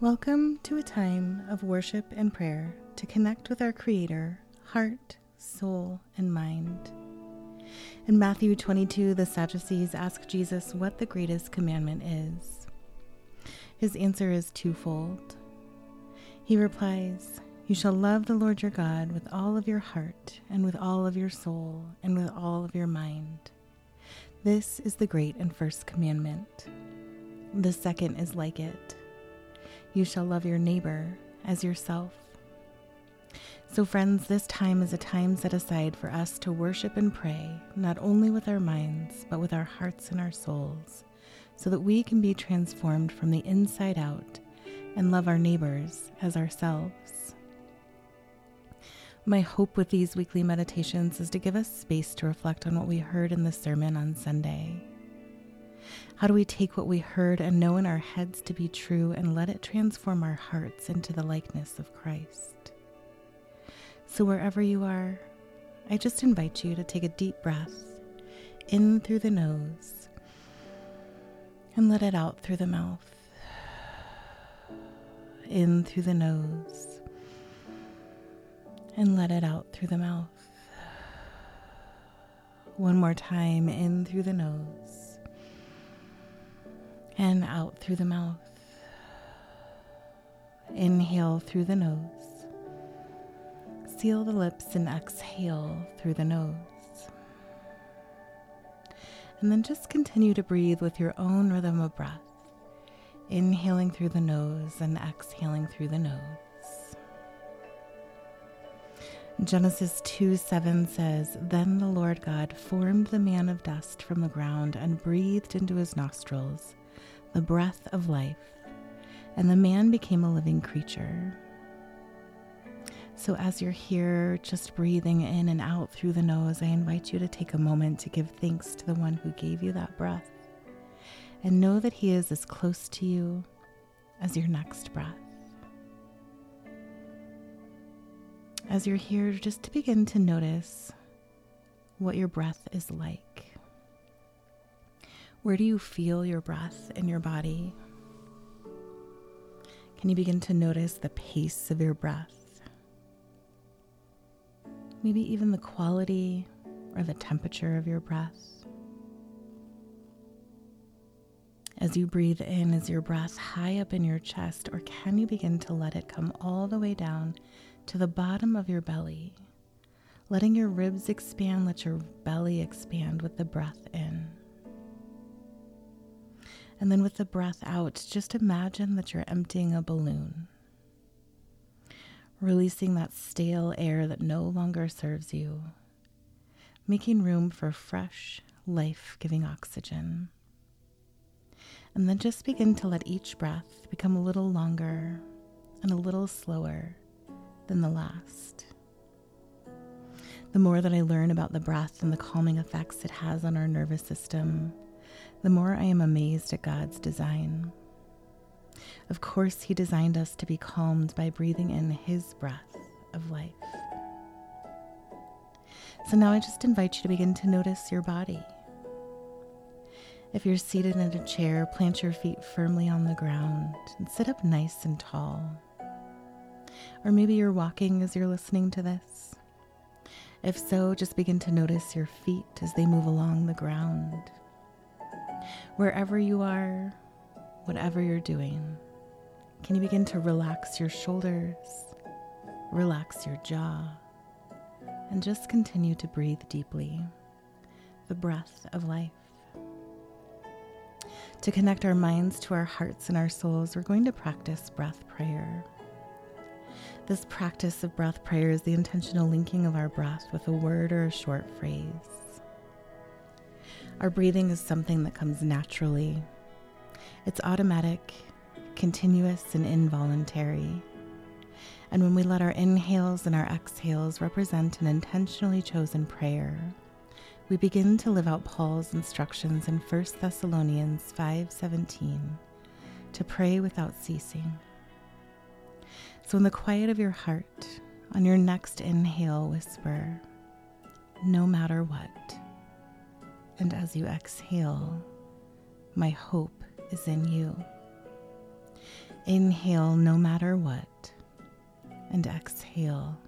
Welcome to a time of worship and prayer to connect with our Creator, heart, soul, and mind. In Matthew 22, the Sadducees ask Jesus what the greatest commandment is. His answer is twofold. He replies, You shall love the Lord your God with all of your heart, and with all of your soul, and with all of your mind. This is the great and first commandment. The second is like it you shall love your neighbor as yourself. So, friends, this time is a time set aside for us to worship and pray, not only with our minds, but with our hearts and our souls, so that we can be transformed from the inside out and love our neighbors as ourselves. My hope with these weekly meditations is to give us space to reflect on what we heard in the sermon on Sunday. How do we take what we heard and know in our heads to be true and let it transform our hearts into the likeness of Christ? So, wherever you are, I just invite you to take a deep breath in through the nose and let it out through the mouth. In through the nose and let it out through the mouth. One more time in through the nose and out through the mouth. Inhale through the nose. Seal the lips and exhale through the nose. And then just continue to breathe with your own rhythm of breath, inhaling through the nose and exhaling through the nose. Genesis 2 7 says, Then the Lord God formed the man of dust from the ground and breathed into his nostrils the breath of life, and the man became a living creature. So, as you're here, just breathing in and out through the nose, I invite you to take a moment to give thanks to the one who gave you that breath and know that he is as close to you as your next breath. As you're here, just to begin to notice what your breath is like. Where do you feel your breath in your body? Can you begin to notice the pace of your breath? Maybe even the quality or the temperature of your breath. As you breathe in, is your breath high up in your chest, or can you begin to let it come all the way down to the bottom of your belly? Letting your ribs expand, let your belly expand with the breath in. And then with the breath out, just imagine that you're emptying a balloon, releasing that stale air that no longer serves you, making room for fresh, life giving oxygen. And then just begin to let each breath become a little longer and a little slower than the last. The more that I learn about the breath and the calming effects it has on our nervous system, the more I am amazed at God's design. Of course, He designed us to be calmed by breathing in His breath of life. So now I just invite you to begin to notice your body. If you're seated in a chair, plant your feet firmly on the ground and sit up nice and tall. Or maybe you're walking as you're listening to this. If so, just begin to notice your feet as they move along the ground wherever you are, whatever you're doing, can you begin to relax your shoulders, relax your jaw, and just continue to breathe deeply the breath of life? To connect our minds to our hearts and our souls, we're going to practice breath prayer. This practice of breath prayer is the intentional linking of our breath with a word or a short phrase. Our breathing is something that comes naturally. It's automatic, continuous, and involuntary. And when we let our inhales and our exhales represent an intentionally chosen prayer, we begin to live out Paul's instructions in 1 Thessalonians 5:17 to pray without ceasing. So in the quiet of your heart, on your next inhale whisper, no matter what. And as you exhale, my hope is in you. Inhale no matter what, and exhale,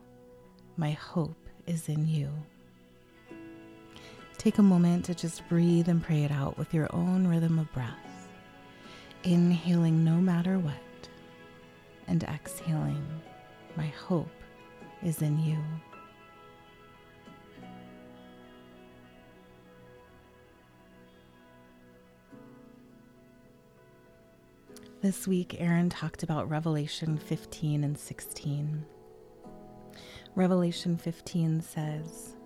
my hope is in you. Take a moment to just breathe and pray it out with your own rhythm of breath. Inhaling no matter what, and exhaling, my hope is in you. This week, Aaron talked about Revelation 15 and 16. Revelation 15 says,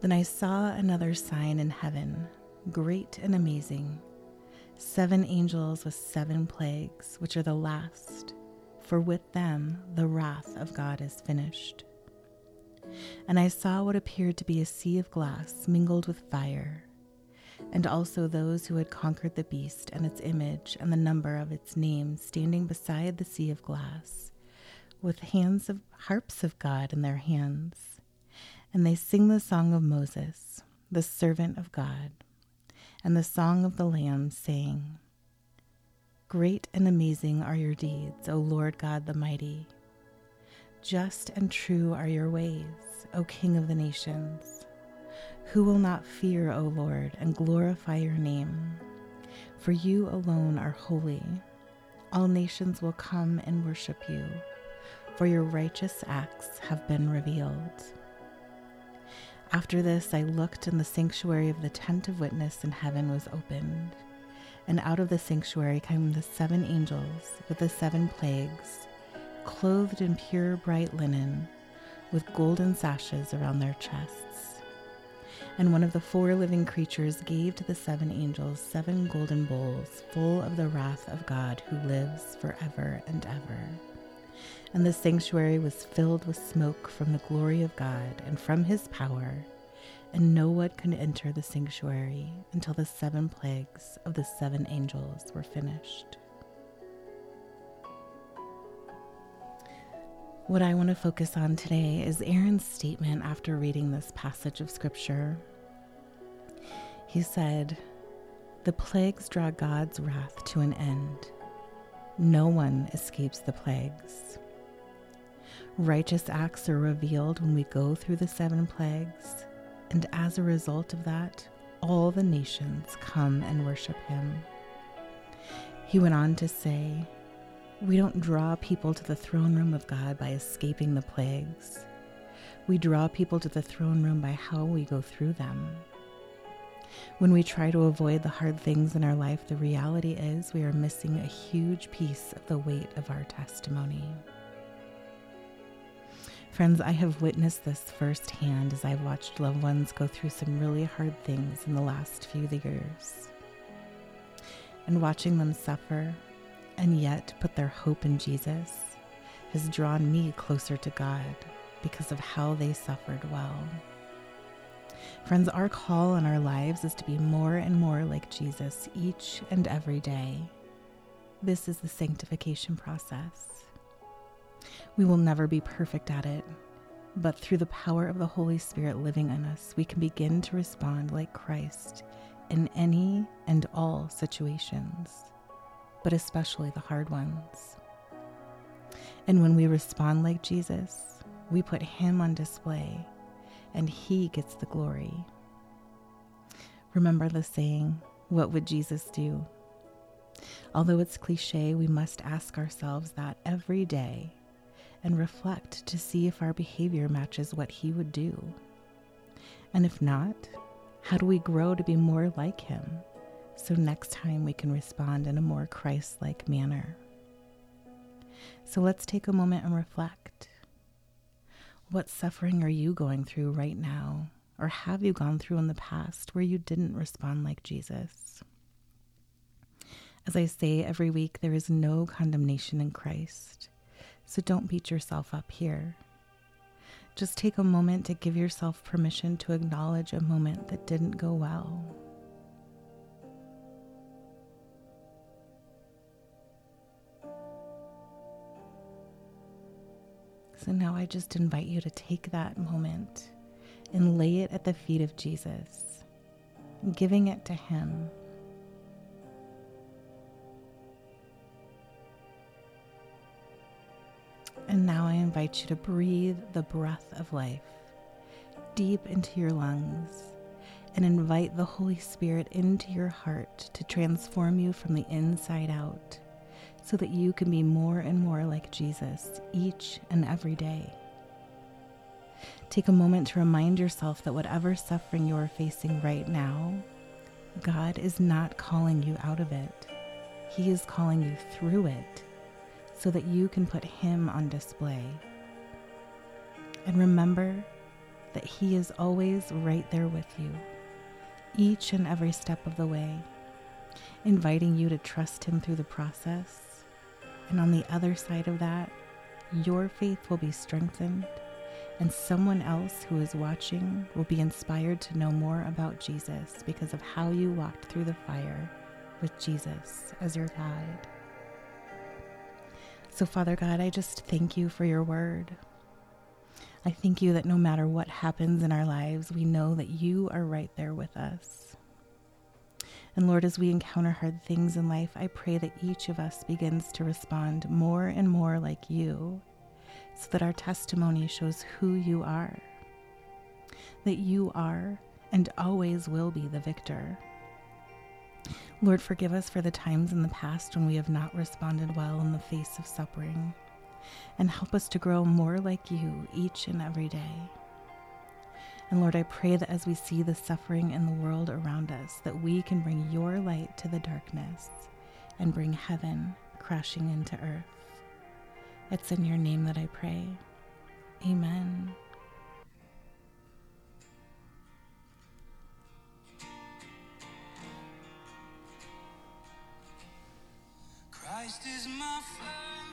Then I saw another sign in heaven, great and amazing seven angels with seven plagues, which are the last, for with them the wrath of God is finished. And I saw what appeared to be a sea of glass mingled with fire and also those who had conquered the beast and its image and the number of its name, standing beside the sea of glass, with hands of harps of God in their hands. And they sing the song of Moses, the servant of God, and the song of the Lamb, saying, Great and amazing are your deeds, O Lord God the Mighty. Just and true are your ways, O King of the nations. Who will not fear, O Lord, and glorify your name? For you alone are holy. All nations will come and worship you, for your righteous acts have been revealed. After this, I looked, and the sanctuary of the tent of witness in heaven was opened. And out of the sanctuary came the seven angels with the seven plagues, clothed in pure bright linen, with golden sashes around their chests. And one of the four living creatures gave to the seven angels seven golden bowls full of the wrath of God who lives forever and ever. And the sanctuary was filled with smoke from the glory of God and from his power, and no one could enter the sanctuary until the seven plagues of the seven angels were finished. What I want to focus on today is Aaron's statement after reading this passage of scripture. He said, The plagues draw God's wrath to an end. No one escapes the plagues. Righteous acts are revealed when we go through the seven plagues, and as a result of that, all the nations come and worship him. He went on to say, we don't draw people to the throne room of God by escaping the plagues. We draw people to the throne room by how we go through them. When we try to avoid the hard things in our life, the reality is we are missing a huge piece of the weight of our testimony. Friends, I have witnessed this firsthand as I've watched loved ones go through some really hard things in the last few years. And watching them suffer and yet put their hope in Jesus has drawn me closer to God because of how they suffered well. Friends, our call in our lives is to be more and more like Jesus each and every day. This is the sanctification process. We will never be perfect at it, but through the power of the Holy Spirit living in us, we can begin to respond like Christ in any and all situations but especially the hard ones. And when we respond like Jesus, we put Him on display and He gets the glory. Remember the saying, What would Jesus do? Although it's cliche, we must ask ourselves that every day and reflect to see if our behavior matches what He would do. And if not, how do we grow to be more like Him? So next time we can respond in a more Christ like manner. So let's take a moment and reflect. What suffering are you going through right now, or have you gone through in the past where you didn't respond like Jesus? As I say every week, there is no condemnation in Christ, so don't beat yourself up here. Just take a moment to give yourself permission to acknowledge a moment that didn't go well So now I just invite you to take that moment and lay it at the feet of Jesus, giving it to Him. And now I invite you to breathe the breath of life deep into your lungs and invite the Holy Spirit into your heart to transform you from the inside out so that you can be more and more like Jesus each and every day. Take a moment to remind yourself that whatever suffering you are facing right now, God is not calling you out of it. He is calling you through it so that you can put Him on display. And remember that He is always right there with you, each and every step of the way, inviting you to trust Him through the process. And on the other side of that, your faith will be strengthened, and someone else who is watching will be inspired to know more about Jesus because of how you walked through the fire with Jesus as your guide. So, Father God, I just thank you for your word. I thank you that no matter what happens in our lives, we know that you are right there with us. And Lord, as we encounter hard things in life, I pray that each of us begins to respond more and more like you so that our testimony shows who you are. That you are and always will be the victor. Lord, forgive us for the times in the past when we have not responded well in the face of suffering and help us to grow more like you each and every day. And Lord, I pray that as we see the suffering in the world around us, that we can bring your light to the darkness and bring heaven crashing into earth. It's in your name that I pray. Amen. Christ is my first.